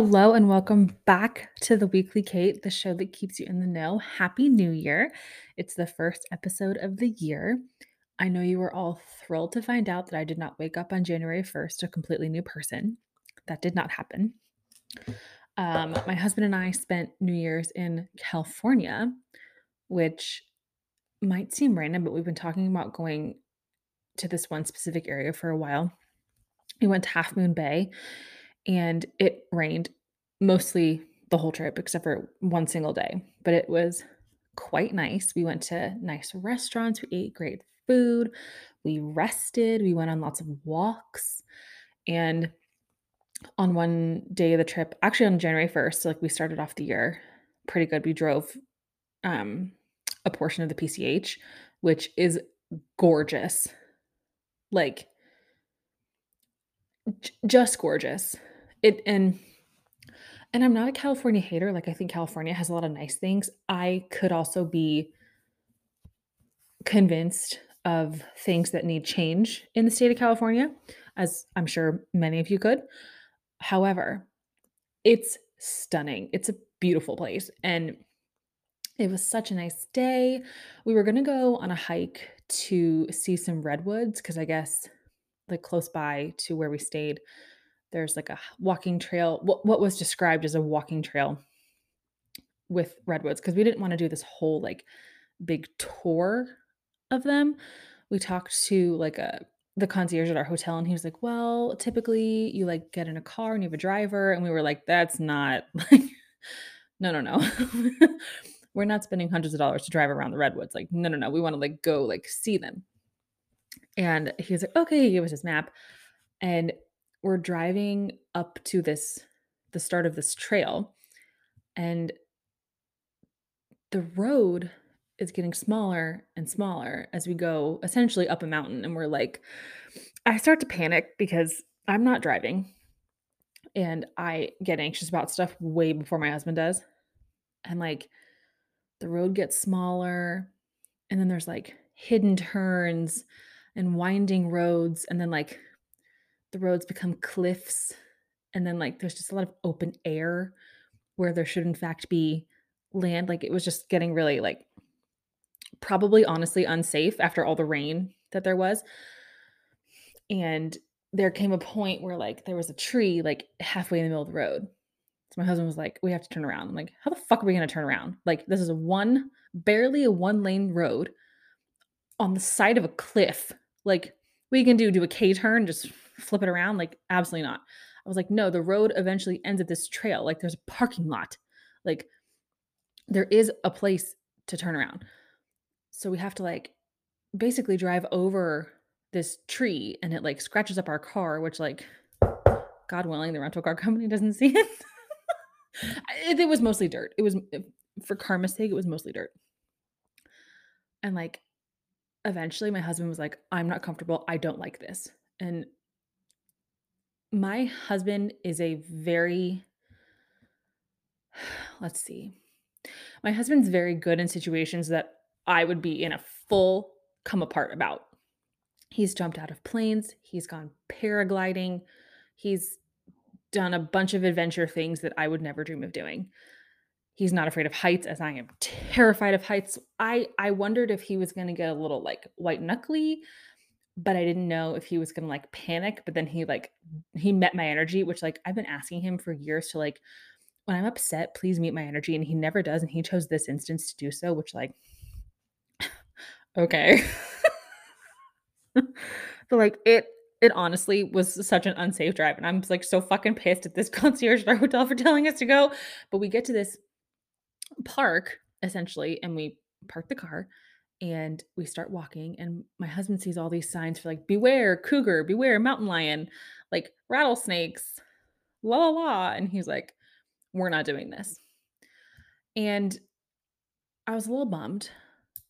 Hello and welcome back to the Weekly Kate, the show that keeps you in the know. Happy New Year. It's the first episode of the year. I know you were all thrilled to find out that I did not wake up on January 1st a completely new person. That did not happen. Um, my husband and I spent New Year's in California, which might seem random, but we've been talking about going to this one specific area for a while. We went to Half Moon Bay and it rained mostly the whole trip except for one single day, but it was quite nice. We went to nice restaurants, we ate great food, we rested, we went on lots of walks. And on one day of the trip, actually on January 1st, so like we started off the year pretty good. We drove um a portion of the PCH, which is gorgeous. Like j- just gorgeous. It and and I'm not a California hater. Like I think California has a lot of nice things. I could also be convinced of things that need change in the state of California, as I'm sure many of you could. However, it's stunning. It's a beautiful place and it was such a nice day. We were going to go on a hike to see some redwoods because I guess like close by to where we stayed there's like a walking trail what, what was described as a walking trail with redwoods because we didn't want to do this whole like big tour of them. We talked to like a the concierge at our hotel and he was like well typically you like get in a car and you have a driver and we were like that's not like no no no. We're not spending hundreds of dollars to drive around the redwoods like no no no. We want to like go like see them. And he was like okay he gave us his map and we're driving up to this the start of this trail and the road is getting smaller and smaller as we go essentially up a mountain and we're like I start to panic because I'm not driving and I get anxious about stuff way before my husband does. And like the road gets smaller and then there's like hidden turns and winding roads and then like the roads become cliffs and then like there's just a lot of open air where there should in fact be land. Like it was just getting really like probably honestly unsafe after all the rain that there was. And there came a point where like there was a tree like halfway in the middle of the road. So my husband was like we have to turn around. I'm like how the fuck are we going to turn around? Like this is a one barely a one lane road on the side of a cliff. Like we can do do a k turn just flip it around? Like, absolutely not. I was like, no, the road eventually ends at this trail. Like, there's a parking lot. Like, there is a place to turn around. So we have to like basically drive over this tree and it like scratches up our car, which like God willing, the rental car company doesn't see it. it, it was mostly dirt. It was for karma's sake, it was mostly dirt. And like eventually my husband was like, I'm not comfortable. I don't like this. And my husband is a very let's see. My husband's very good in situations that I would be in a full come apart about. He's jumped out of planes, he's gone paragliding, he's done a bunch of adventure things that I would never dream of doing. He's not afraid of heights as I am terrified of heights. I I wondered if he was going to get a little like white knuckly but I didn't know if he was gonna like panic. But then he like he met my energy, which like I've been asking him for years to like when I'm upset, please meet my energy. And he never does. And he chose this instance to do so, which like okay. but like it it honestly was such an unsafe drive. And I'm like so fucking pissed at this concierge at our hotel for telling us to go. But we get to this park essentially, and we park the car and we start walking and my husband sees all these signs for like beware cougar beware mountain lion like rattlesnakes la la la and he's like we're not doing this. And i was a little bummed.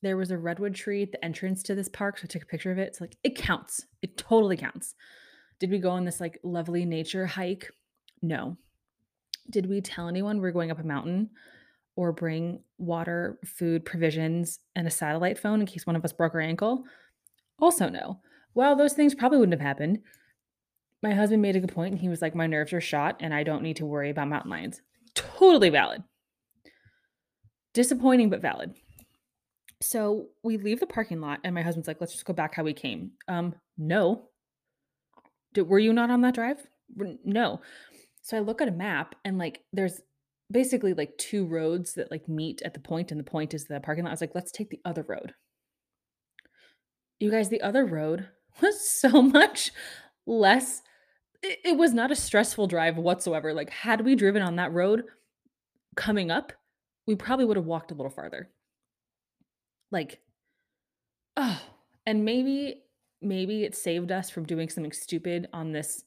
There was a redwood tree at the entrance to this park so i took a picture of it. It's like it counts. It totally counts. Did we go on this like lovely nature hike? No. Did we tell anyone we're going up a mountain or bring water, food, provisions, and a satellite phone in case one of us broke our ankle? Also, no. Well, those things probably wouldn't have happened. my husband made a good point and he was like, My nerves are shot and I don't need to worry about mountain lions. Totally valid. Disappointing, but valid. So we leave the parking lot and my husband's like, Let's just go back how we came. Um, no. Did, were you not on that drive? No. So I look at a map and like there's basically like two roads that like meet at the point and the point is the parking lot. I was like, let's take the other road. You guys, the other road was so much less it, it was not a stressful drive whatsoever. Like had we driven on that road coming up, we probably would have walked a little farther. Like oh, and maybe maybe it saved us from doing something stupid on this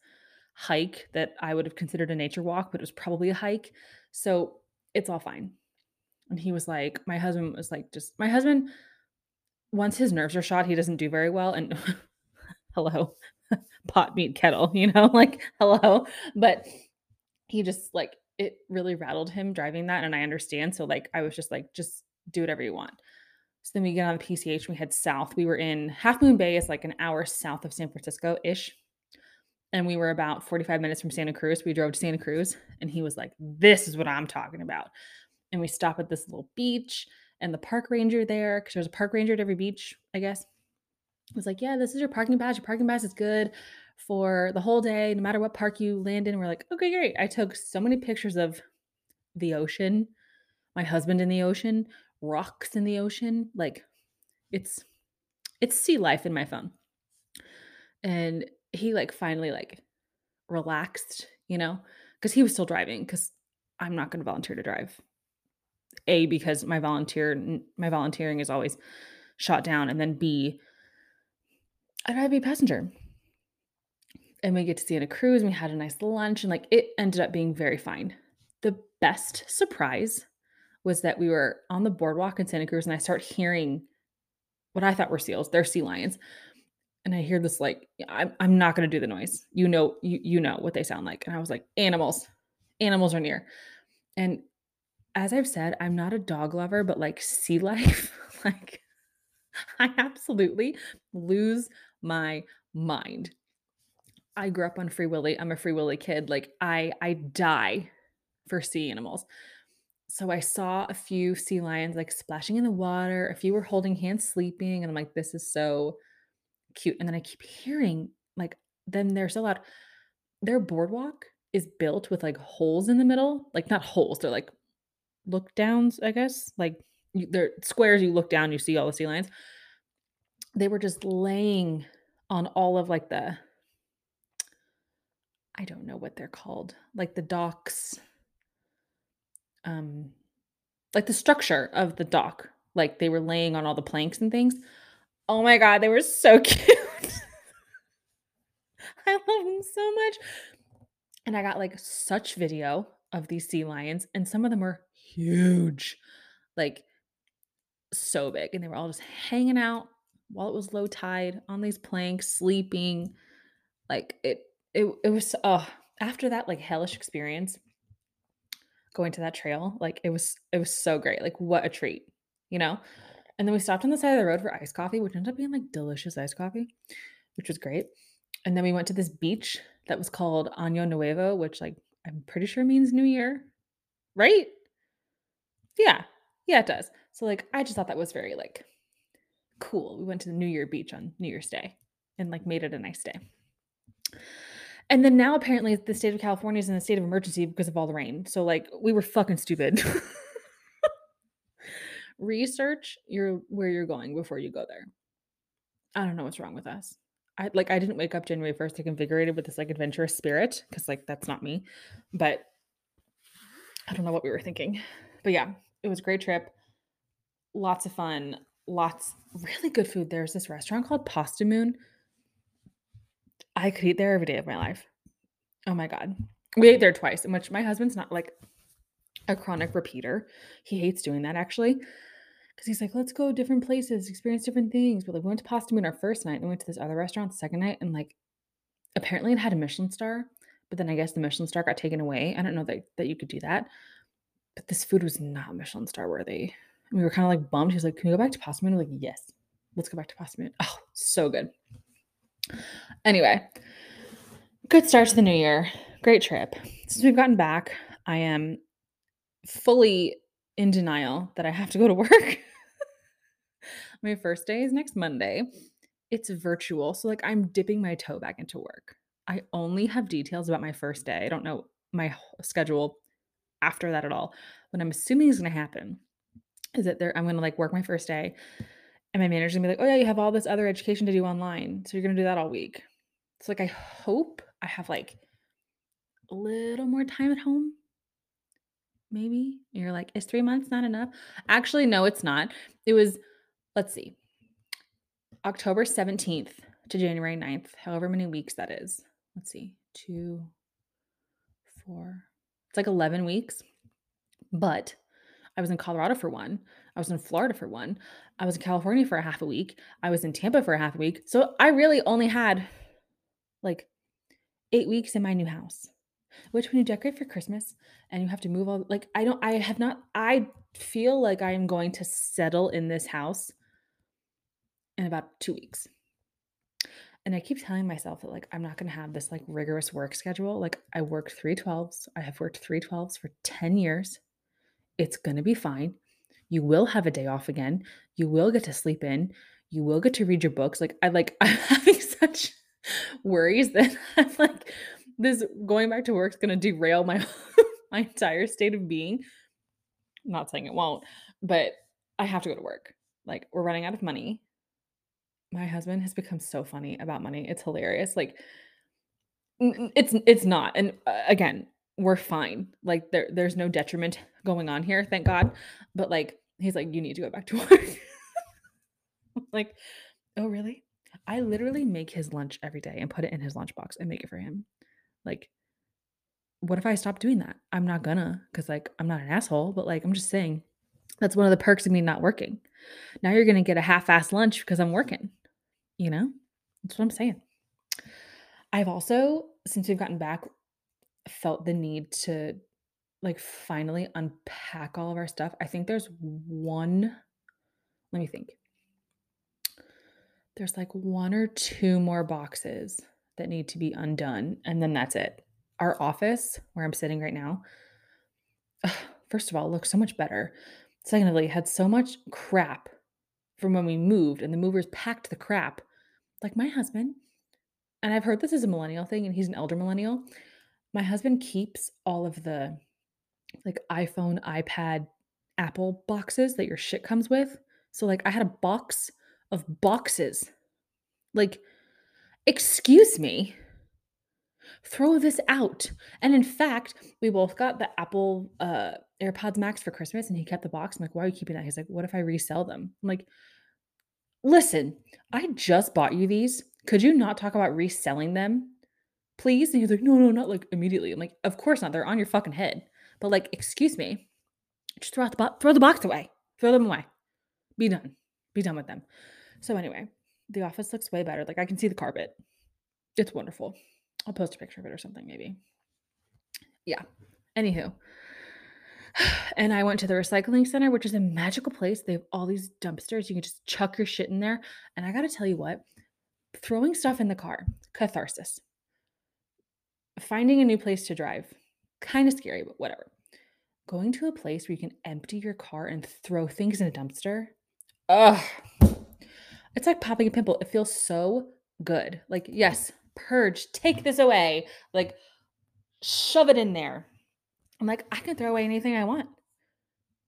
hike that I would have considered a nature walk, but it was probably a hike. So it's all fine. And he was like, my husband was like, just my husband, once his nerves are shot, he doesn't do very well. And hello, pot meat kettle, you know, like hello. But he just like it really rattled him driving that. And I understand. So like I was just like, just do whatever you want. So then we get on the PCH, we head south. We were in Half Moon Bay is like an hour south of San Francisco ish and we were about 45 minutes from Santa Cruz. We drove to Santa Cruz and he was like, This is what I'm talking about. And we stop at this little beach and the park ranger there, because there's a park ranger at every beach, I guess, was like, Yeah, this is your parking badge. Your parking badge is good for the whole day, no matter what park you land in. We're like, Okay, great. I took so many pictures of the ocean, my husband in the ocean, rocks in the ocean. Like it's it's sea life in my phone. And he like finally like relaxed, you know, because he was still driving because I'm not going to volunteer to drive. A because my volunteer my volunteering is always shot down, and then B, I'd rather be a passenger. And we get to Santa Cruz. And we had a nice lunch, and like it ended up being very fine. The best surprise was that we were on the boardwalk in Santa Cruz, and I start hearing what I thought were seals. They're sea lions, and I hear this like I'm I'm not gonna do the noise. You know, you you know what they sound like. And I was like, animals, animals are near. And as I've said, I'm not a dog lover, but like sea life, like I absolutely lose my mind. I grew up on Free Willy. I'm a Free Willy kid. Like I I die for sea animals. So I saw a few sea lions like splashing in the water. A few were holding hands sleeping and I'm like this is so cute. And then I keep hearing like then they're so loud. Their boardwalk is built with like holes in the middle, like not holes, they're like look downs, I guess. Like you, they're squares. You look down, you see all the sea lions. They were just laying on all of like the I don't know what they're called, like the docks, um, like the structure of the dock. Like they were laying on all the planks and things. Oh my god, they were so cute. I love them so much. And I got like such video of these sea lions, and some of them were huge, like so big. And they were all just hanging out while it was low tide on these planks, sleeping. Like it, it, it was. Oh, after that like hellish experience, going to that trail, like it was, it was so great. Like what a treat, you know. And then we stopped on the side of the road for iced coffee, which ended up being like delicious iced coffee, which was great. And then we went to this beach that was called Año Nuevo, which like I'm pretty sure means New Year, right? Yeah, yeah, it does. So like I just thought that was very like cool. We went to the New Year beach on New Year's Day and like made it a nice day. And then now apparently the state of California is in a state of emergency because of all the rain. So like we were fucking stupid. research your where you're going before you go there. I don't know what's wrong with us. I like I didn't wake up January 1st like invigorated with this like adventurous spirit because like that's not me. But I don't know what we were thinking. But yeah, it was a great trip. Lots of fun, lots really good food. There's this restaurant called Pasta Moon. I could eat there every day of my life. Oh my god. We ate there twice, in which my husband's not like a chronic repeater. He hates doing that actually because he's like, let's go different places, experience different things. But like, we went to Pasta Moon our first night, and we went to this other restaurant the second night, and like, apparently it had a Michelin star, but then I guess the Michelin star got taken away. I don't know that that you could do that, but this food was not Michelin star worthy. And we were kind of like bummed. He was like, "Can we go back to Pasta Moon?" I'm like, "Yes, let's go back to Pasta Moon." Oh, so good. Anyway, good start to the new year. Great trip. Since we've gotten back, I am fully in denial that I have to go to work. my first day is next Monday. It's virtual. So, like, I'm dipping my toe back into work. I only have details about my first day. I don't know my schedule after that at all. What I'm assuming is going to happen is that there I'm going to like work my first day and my manager's going to be like, "Oh yeah, you have all this other education to do online. So you're going to do that all week." It's like I hope I have like a little more time at home. Maybe. you're like, "Is 3 months not enough?" Actually, no, it's not. It was let's see. October 17th to January 9th, however many weeks that is. Let's see. 2 4 It's like 11 weeks. But I was in Colorado for one. I was in Florida for one. I was in California for a half a week. I was in Tampa for a half a week. So I really only had like eight weeks in my new house. Which when you decorate for Christmas and you have to move all like I don't I have not I feel like I am going to settle in this house in about two weeks. And I keep telling myself that like I'm not gonna have this like rigorous work schedule. Like I worked three twelves. I have worked three twelves for 10 years. It's going to be fine. You will have a day off again. You will get to sleep in. You will get to read your books. Like I like I'm having such worries that I'm like this going back to work is going to derail my my entire state of being. I'm not saying it won't, but I have to go to work. Like we're running out of money. My husband has become so funny about money. It's hilarious. Like it's it's not. And uh, again, we're fine. Like there there's no detriment going on here, thank God. But like he's like, you need to go back to work. like, oh really? I literally make his lunch every day and put it in his lunchbox and make it for him. Like, what if I stop doing that? I'm not gonna, because like I'm not an asshole, but like I'm just saying that's one of the perks of me not working. Now you're gonna get a half-ass lunch because I'm working. You know? That's what I'm saying. I've also, since we've gotten back, felt the need to like finally unpack all of our stuff. I think there's one, let me think. There's like one or two more boxes that need to be undone, and then that's it. Our office, where I'm sitting right now, first of all, looks so much better. Secondly, had so much crap from when we moved, and the movers packed the crap. Like my husband, and I've heard this is a millennial thing, and he's an elder millennial. My husband keeps all of the like iPhone, iPad, Apple boxes that your shit comes with. So like I had a box of boxes. Like excuse me. Throw this out. And in fact, we both got the Apple uh AirPods Max for Christmas and he kept the box. I'm like, why are you keeping that? He's like, what if I resell them? I'm like, listen, I just bought you these. Could you not talk about reselling them? Please? And he's like, no, no, not like immediately. I'm like, of course not. They're on your fucking head. But like, excuse me, just throw out the bo- throw the box away. Throw them away. Be done. Be done with them. So anyway, the office looks way better. Like I can see the carpet. It's wonderful. I'll post a picture of it or something maybe. Yeah. Anywho. And I went to the recycling center, which is a magical place. They have all these dumpsters. You can just chuck your shit in there. And I got to tell you what, throwing stuff in the car, catharsis. Finding a new place to drive, kind of scary, but whatever. Going to a place where you can empty your car and throw things in a dumpster. Ugh. It's like popping a pimple. It feels so good. Like, yes, purge, take this away. Like, shove it in there. I'm like, I can throw away anything I want.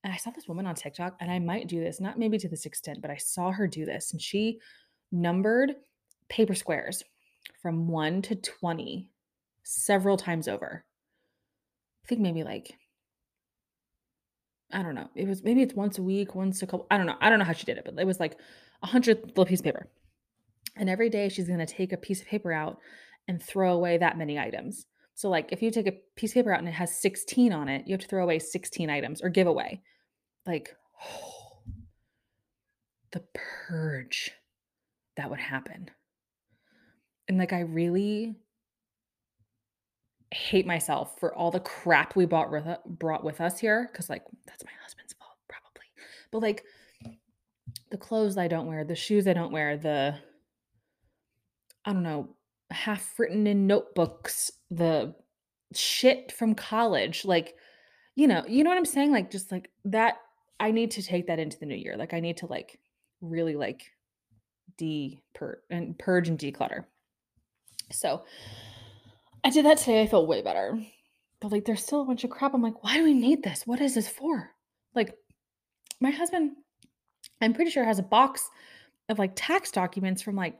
And I saw this woman on TikTok, and I might do this, not maybe to this extent, but I saw her do this. And she numbered paper squares from one to 20 several times over. I think maybe like I don't know. It was maybe it's once a week, once a couple. I don't know. I don't know how she did it, but it was like a hundred little piece of paper. And every day she's gonna take a piece of paper out and throw away that many items. So like if you take a piece of paper out and it has 16 on it, you have to throw away 16 items or give away. Like oh, the purge that would happen. And like I really hate myself for all the crap we bought with, uh, brought with us here because like that's my husband's fault probably but like the clothes i don't wear the shoes i don't wear the i don't know half written in notebooks, the shit from college, like, you know, you know what I'm saying? Like, just like that, I need to take that into the new year. Like, I need to like really like de and purge and declutter. So I did that today. I feel way better. But like there's still a bunch of crap. I'm like, why do we need this? What is this for? Like my husband, I'm pretty sure has a box of like tax documents from like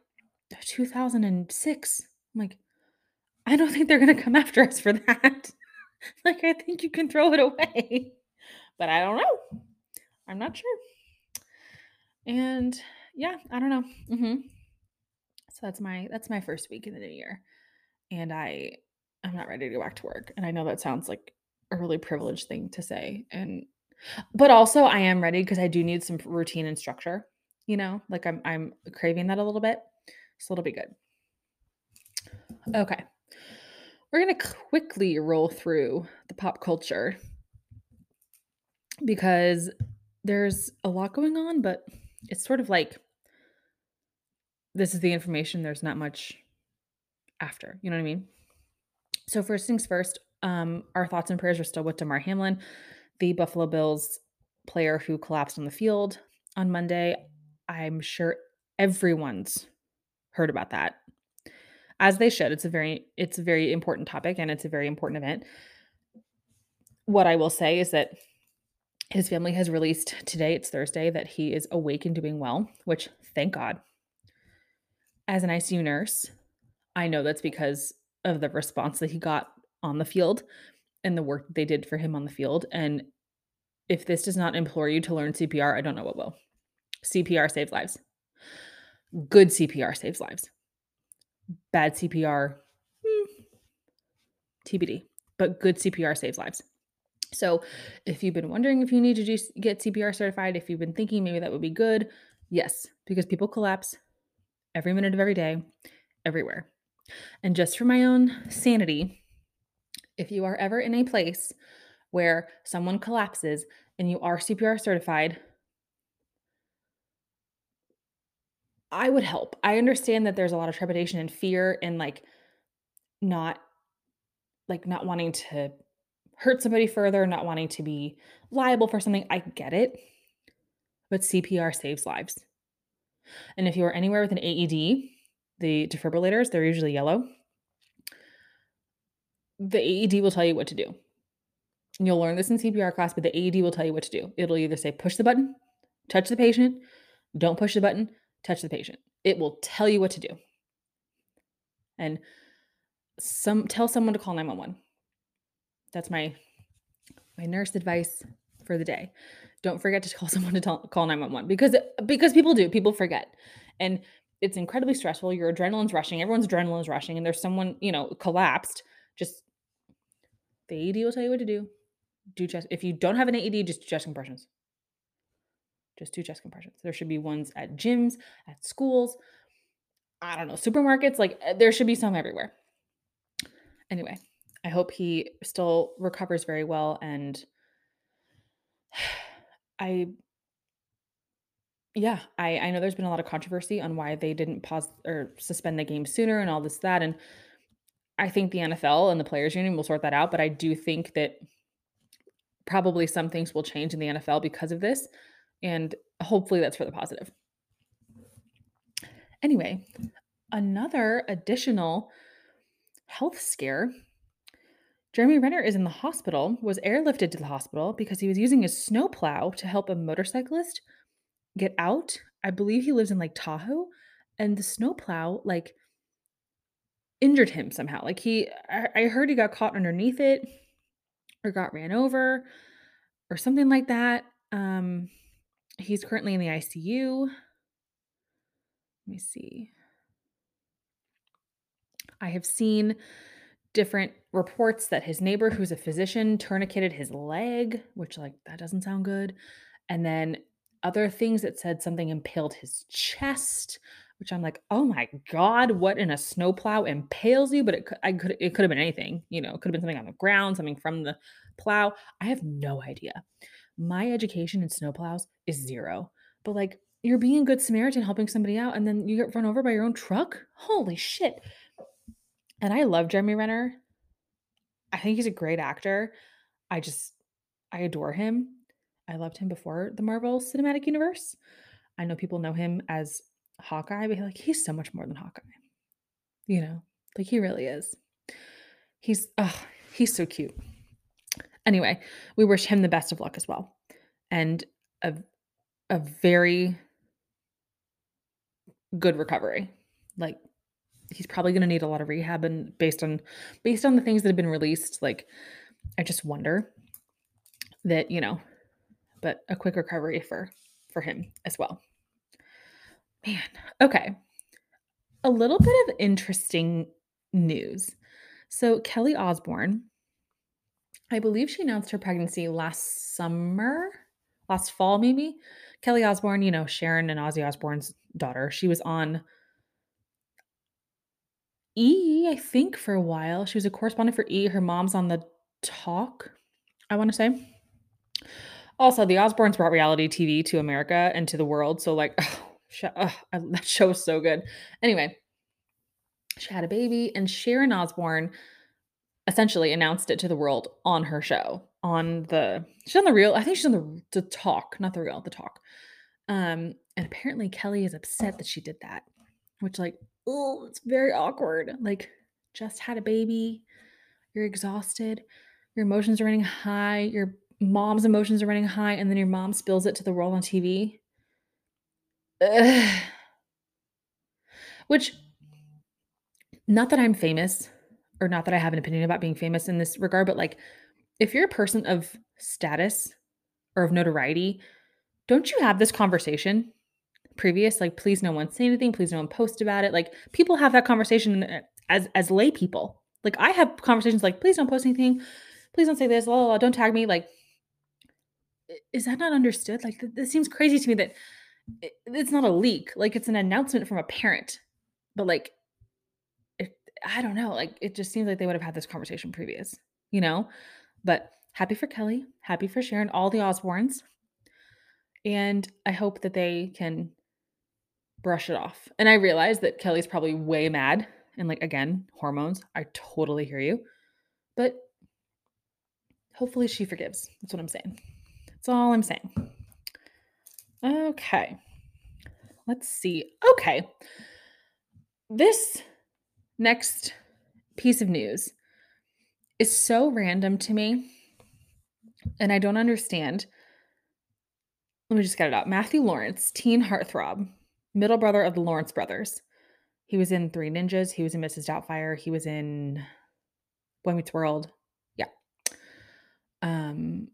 2006. I'm like, I don't think they're gonna come after us for that. like I think you can throw it away. But I don't know. I'm not sure. And yeah, I don't know. Mm-hmm. So that's my that's my first week in the new year, and I I'm not ready to go back to work. And I know that sounds like a really privileged thing to say, and but also I am ready because I do need some routine and structure. You know, like I'm I'm craving that a little bit, so it'll be good. Okay, we're gonna quickly roll through the pop culture because there's a lot going on, but it's sort of like this is the information, there's not much after. You know what I mean? So, first things first, um, our thoughts and prayers are still with Damar Hamlin, the Buffalo Bills player who collapsed on the field on Monday. I'm sure everyone's heard about that. As they should. It's a very it's a very important topic and it's a very important event. What I will say is that his family has released today, it's Thursday, that he is awake and doing well, which thank God. As an ICU nurse, I know that's because of the response that he got on the field and the work they did for him on the field. And if this does not implore you to learn CPR, I don't know what will. CPR saves lives. Good CPR saves lives. Bad CPR, hmm, TBD, but good CPR saves lives. So, if you've been wondering if you need to get CPR certified, if you've been thinking maybe that would be good, yes, because people collapse every minute of every day, everywhere. And just for my own sanity, if you are ever in a place where someone collapses and you are CPR certified, I would help. I understand that there's a lot of trepidation and fear and like not like not wanting to hurt somebody further, not wanting to be liable for something. I get it. But CPR saves lives. And if you are anywhere with an AED, the defibrillators, they're usually yellow. The AED will tell you what to do. And you'll learn this in CPR class, but the AED will tell you what to do. It'll either say push the button, touch the patient, don't push the button, touch the patient. It will tell you what to do. And some tell someone to call 911. That's my my nurse advice for the day. Don't forget to call someone to tell, call 911 because because people do, people forget. And it's incredibly stressful. Your adrenaline's rushing, everyone's adrenaline is rushing, and there's someone, you know, collapsed. Just the AED will tell you what to do. Do chest. If you don't have an AED, just do chest compressions. Just do chest compressions. There should be ones at gyms, at schools, I don't know, supermarkets. Like uh, there should be some everywhere. Anyway, I hope he still recovers very well and I yeah, I I know there's been a lot of controversy on why they didn't pause or suspend the game sooner and all this that and I think the NFL and the players union will sort that out, but I do think that probably some things will change in the NFL because of this and hopefully that's for the positive. Anyway, another additional health scare Jeremy Renner is in the hospital, was airlifted to the hospital because he was using his snowplow to help a motorcyclist get out. I believe he lives in like Tahoe, and the snowplow like injured him somehow. Like he, I, heard he got caught underneath it, or got ran over, or something like that. Um, he's currently in the ICU. Let me see. I have seen different reports that his neighbor, who's a physician, tourniqueted his leg, which, like, that doesn't sound good. And then other things that said something impaled his chest, which I'm like, oh my god, what in a snowplow impales you? But it could, I could, it could have been anything, you know, it could have been something on the ground, something from the plow. I have no idea. My education in snowplows is zero. But like, you're being a good Samaritan helping somebody out, and then you get run over by your own truck. Holy shit! And I love Jeremy Renner. I think he's a great actor. I just I adore him. I loved him before the Marvel Cinematic Universe. I know people know him as Hawkeye, but like he's so much more than Hawkeye. You know, like he really is. He's oh, he's so cute. Anyway, we wish him the best of luck as well. And a a very good recovery. Like he's probably going to need a lot of rehab and based on based on the things that have been released, like I just wonder that, you know, but a quick recovery for for him as well. Man, okay. A little bit of interesting news. So Kelly Osbourne, I believe she announced her pregnancy last summer, last fall maybe. Kelly Osbourne, you know, Sharon and Ozzy Osbourne's daughter. She was on E, I think, for a while. She was a correspondent for E. Her mom's on the talk, I want to say. Also, the Osbournes brought reality TV to America and to the world. So, like, that show was so good. Anyway, she had a baby, and Sharon Osbourne essentially announced it to the world on her show. On the she's on the real, I think she's on the the talk, not the real, the talk. Um, and apparently Kelly is upset that she did that, which like, oh, it's very awkward. Like, just had a baby, you're exhausted, your emotions are running high, your mom's emotions are running high, and then your mom spills it to the world on TV. Which, not that I'm famous, or not that I have an opinion about being famous in this regard, but like, if you're a person of status or of notoriety, don't you have this conversation previous? Like, please no one say anything, please no one post about it. Like, people have that conversation uh, as as lay people. Like, I have conversations like, please don't post anything, please don't say this, la la la, don't tag me. Like, is that not understood? Like, this seems crazy to me that it's not a leak. Like, it's an announcement from a parent. But like, it, I don't know. Like, it just seems like they would have had this conversation previous, you know? But happy for Kelly, happy for Sharon, all the Osbournes. And I hope that they can brush it off. And I realize that Kelly's probably way mad. And like, again, hormones, I totally hear you. But hopefully she forgives. That's what I'm saying. That's all I'm saying. Okay. Let's see. Okay. This next piece of news is so random to me and I don't understand. Let me just get it out. Matthew Lawrence, teen heartthrob, middle brother of the Lawrence brothers. He was in Three Ninjas. He was in Mrs. Doubtfire. He was in Boy Meets World. Yeah. Um,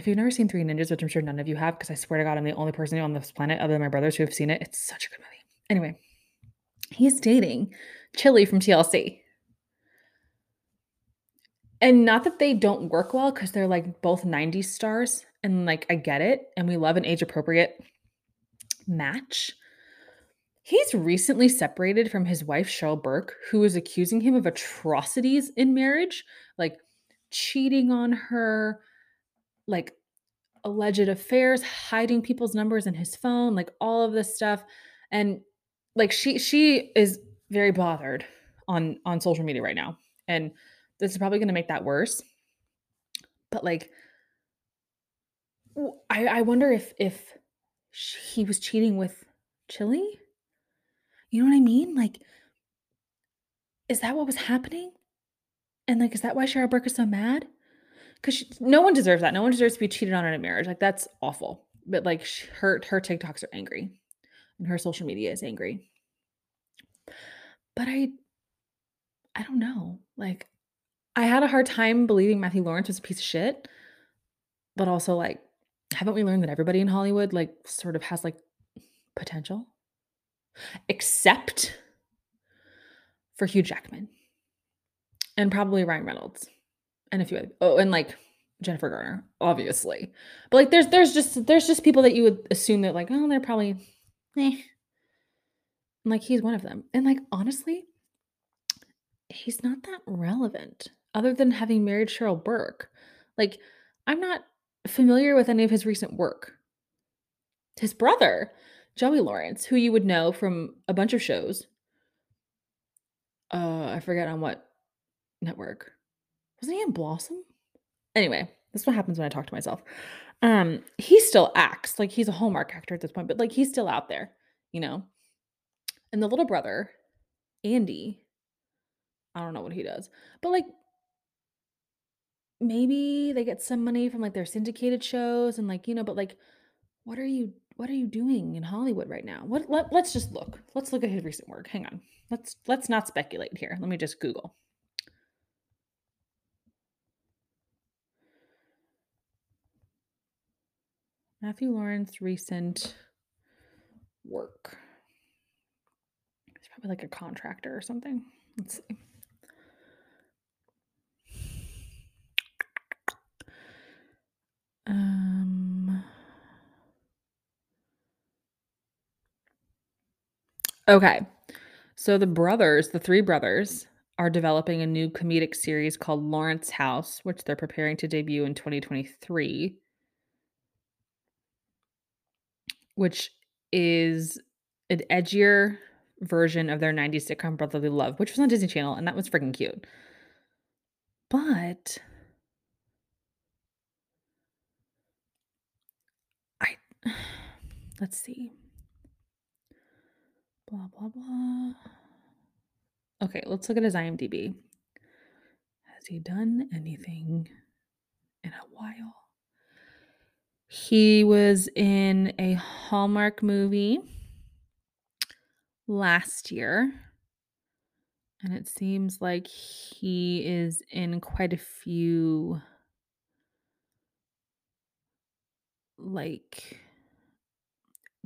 if you've never seen Three Ninjas, which I'm sure none of you have, because I swear to God, I'm the only person on this planet other than my brothers who have seen it. It's such a good movie. Anyway, he's dating Chili from TLC. And not that they don't work well, because they're like both 90s stars. And like, I get it. And we love an age appropriate match. He's recently separated from his wife, Cheryl Burke, who is accusing him of atrocities in marriage, like cheating on her, like alleged affairs, hiding people's numbers in his phone, like all of this stuff. And like she she is very bothered on on social media right now. And this is probably going to make that worse. But like I I wonder if if he was cheating with Chili? You know what I mean? Like is that what was happening? And like is that why Cheryl Burke is so mad? Because no one deserves that. No one deserves to be cheated on in a marriage. Like that's awful. But like she, her her TikToks are angry, and her social media is angry. But I, I don't know. Like, I had a hard time believing Matthew Lawrence was a piece of shit. But also, like, haven't we learned that everybody in Hollywood like sort of has like potential, except for Hugh Jackman and probably Ryan Reynolds and a few other, oh, and like Jennifer Garner, obviously. But like there's there's just there's just people that you would assume that like, oh, they're probably eh. And like he's one of them. And like honestly, he's not that relevant other than having married Cheryl Burke. Like, I'm not familiar with any of his recent work. His brother, Joey Lawrence, who you would know from a bunch of shows, Uh, I forget on what network. Wasn't he in Blossom? Anyway, this is what happens when I talk to myself. Um, he still acts like he's a Hallmark actor at this point, but like he's still out there, you know. And the little brother, Andy, I don't know what he does, but like maybe they get some money from like their syndicated shows and like, you know, but like what are you what are you doing in Hollywood right now? What let, let's just look. Let's look at his recent work. Hang on. Let's let's not speculate here. Let me just Google. Matthew Lawrence recent work. He's probably like a contractor or something. Let's see. Um Okay. So the brothers, the three brothers, are developing a new comedic series called Lawrence House, which they're preparing to debut in 2023. Which is an edgier version of their 90s sitcom Brotherly Love, which was on Disney Channel, and that was freaking cute. But I let's see. Blah blah blah. Okay, let's look at his IMDb. Has he done anything in a while? He was in a Hallmark movie last year. And it seems like he is in quite a few like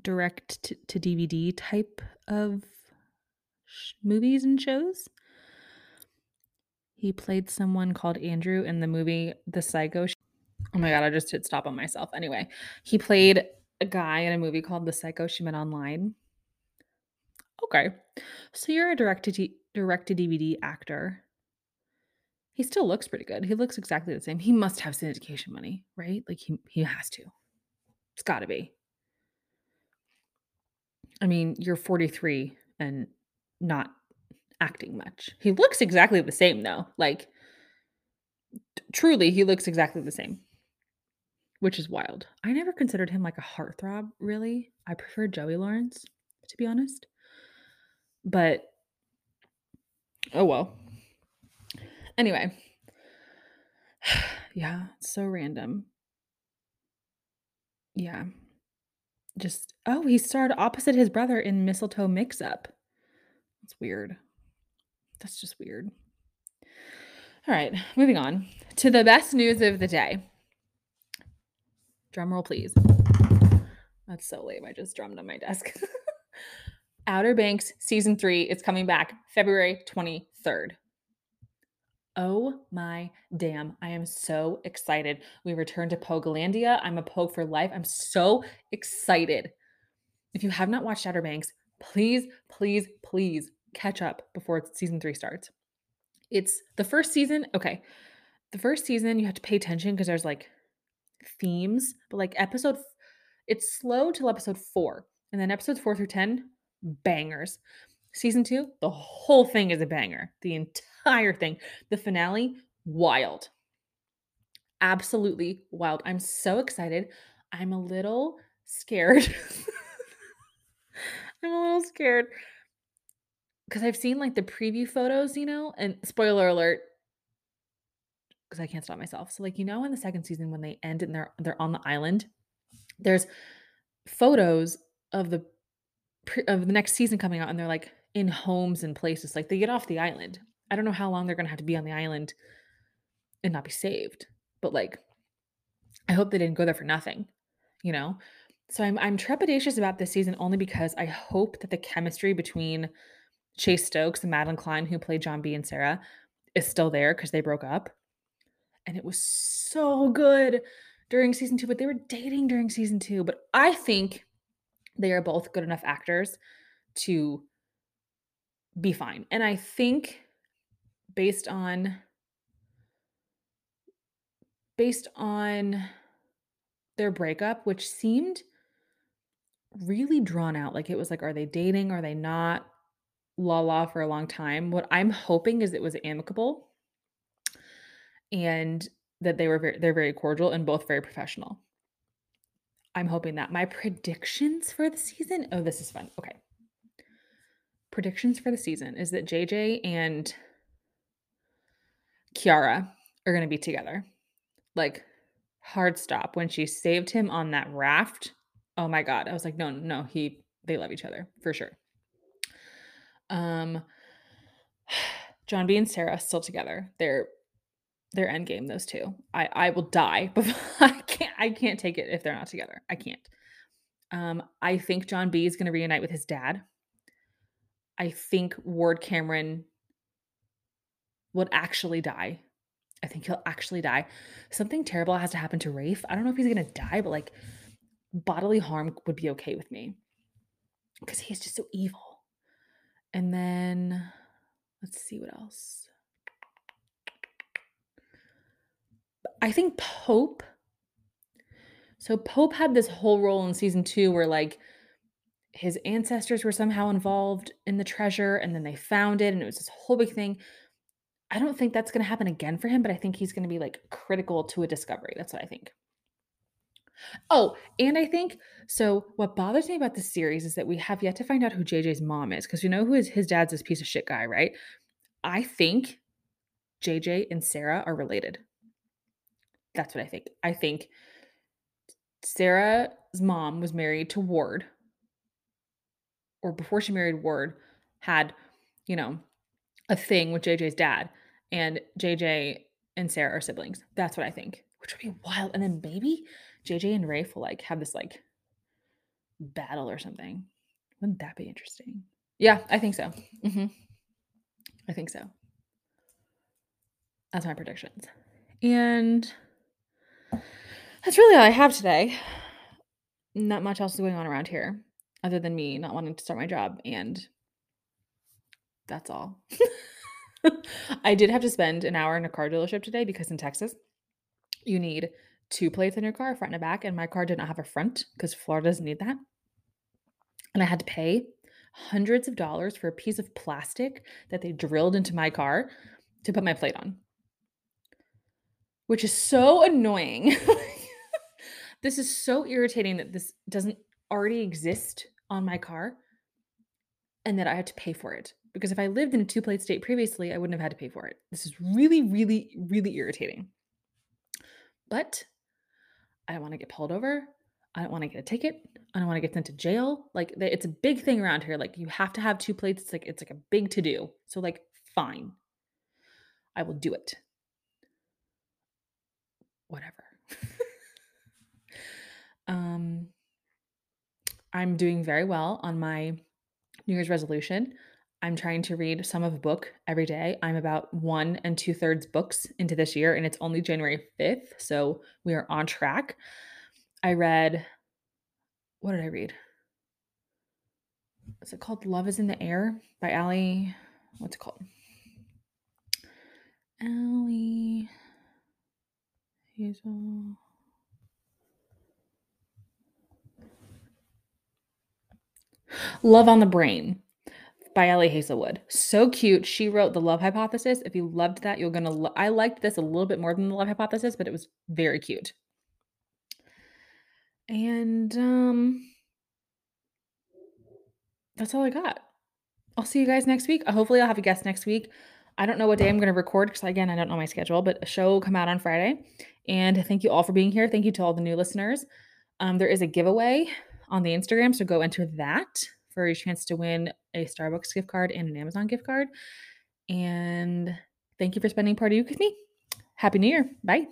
direct to, DVD type of sh- movies and shows. He played someone called Andrew in the movie The Psycho. Oh my god, I just hit stop on myself. Anyway, he played a guy in a movie called The Psycho She Met Online. Okay, so you're a direct to direct to DVD actor. He still looks pretty good. He looks exactly the same. He must have syndication money, right? Like he he has to. It's got to be. I mean, you're 43 and not acting much. He looks exactly the same though. Like truly he looks exactly the same. Which is wild. I never considered him like a heartthrob, really. I prefer Joey Lawrence, to be honest. But oh well. Anyway. yeah, so random. Yeah. Just oh, he starred opposite his brother in Mistletoe Mix Up. That's weird. That's just weird. All right, moving on to the best news of the day. Drum roll, please. That's so lame. I just drummed on my desk. Outer Banks season three is coming back February 23rd. Oh my damn. I am so excited. We return to Poguelandia. I'm a Pogue for life. I'm so excited. If you have not watched Outer Banks, please, please, please catch up before season three starts. It's the first season. Okay. The first season, you have to pay attention because there's like themes, but like episode, it's slow till episode four. And then episodes four through 10, bangers. Season two, the whole thing is a banger. The entire thing. The finale, wild. Absolutely wild. I'm so excited. I'm a little scared. I'm a little scared because I've seen like the preview photos, you know, and spoiler alert, because I can't stop myself. So, like, you know, in the second season when they end and they're they're on the island, there's photos of the of the next season coming out, and they're like in homes and places. Like they get off the island. I don't know how long they're gonna have to be on the island and not be saved, but like, I hope they didn't go there for nothing, you know. So I'm I'm trepidatious about this season only because I hope that the chemistry between Chase Stokes and Madelyn Cline, who played John B and Sarah, is still there because they broke up. And it was so good during season two, but they were dating during season two. But I think they are both good enough actors to be fine. And I think based on based on their breakup, which seemed really drawn out. Like it was like, are they dating? Are they not? la la for a long time. What I'm hoping is it was amicable and that they were very they're very cordial and both very professional. I'm hoping that. My predictions for the season. Oh, this is fun. Okay. Predictions for the season is that JJ and Kiara are going to be together. Like hard stop when she saved him on that raft. Oh my god. I was like, "No, no, he they love each other for sure." Um John B and Sarah still together. They're their end game those two. I I will die but I can't I can't take it if they're not together. I can't. Um I think John B is going to reunite with his dad. I think Ward Cameron would actually die. I think he'll actually die. Something terrible has to happen to Rafe. I don't know if he's going to die, but like bodily harm would be okay with me because he's just so evil. And then let's see what else. I think Pope. So Pope had this whole role in season two where like his ancestors were somehow involved in the treasure and then they found it and it was this whole big thing. I don't think that's going to happen again for him, but I think he's going to be like critical to a discovery. That's what I think. Oh, and I think so. What bothers me about this series is that we have yet to find out who JJ's mom is because you know who his, his dad's this piece of shit guy, right? I think JJ and Sarah are related. That's what I think. I think Sarah's mom was married to Ward, or before she married Ward, had, you know, a thing with JJ's dad, and JJ and Sarah are siblings. That's what I think, which would be wild. And then maybe JJ and Rafe will like have this like battle or something. Wouldn't that be interesting? Yeah, I think so. Mm-hmm. I think so. That's my predictions. And that's really all I have today. Not much else is going on around here other than me not wanting to start my job. And that's all. I did have to spend an hour in a car dealership today because in Texas, you need two plates in your car, front and back. And my car did not have a front because Florida doesn't need that. And I had to pay hundreds of dollars for a piece of plastic that they drilled into my car to put my plate on, which is so annoying. This is so irritating that this doesn't already exist on my car and that I have to pay for it. Because if I lived in a two plate state previously, I wouldn't have had to pay for it. This is really, really, really irritating. But I don't want to get pulled over. I don't want to get a ticket. I don't want to get sent to jail. Like it's a big thing around here. Like you have to have two plates. It's like it's like a big to do. So like fine. I will do it. Whatever. Um, I'm doing very well on my New Year's resolution. I'm trying to read some of a book every day. I'm about one and two thirds books into this year, and it's only January 5th. So we are on track. I read, what did I read? Is it called Love is in the Air by Ali? What's it called? Ali Love on the Brain by Ellie Hazelwood. So cute. She wrote The Love Hypothesis. If you loved that, you're going to lo- I liked this a little bit more than The Love Hypothesis, but it was very cute. And um that's all I got. I'll see you guys next week. Hopefully I'll have a guest next week. I don't know what day I'm going to record because again, I don't know my schedule, but a show will come out on Friday. And thank you all for being here. Thank you to all the new listeners. Um, there is a giveaway on the Instagram. So go enter that for a chance to win a Starbucks gift card and an Amazon gift card. And thank you for spending part of you with me. Happy New Year. Bye.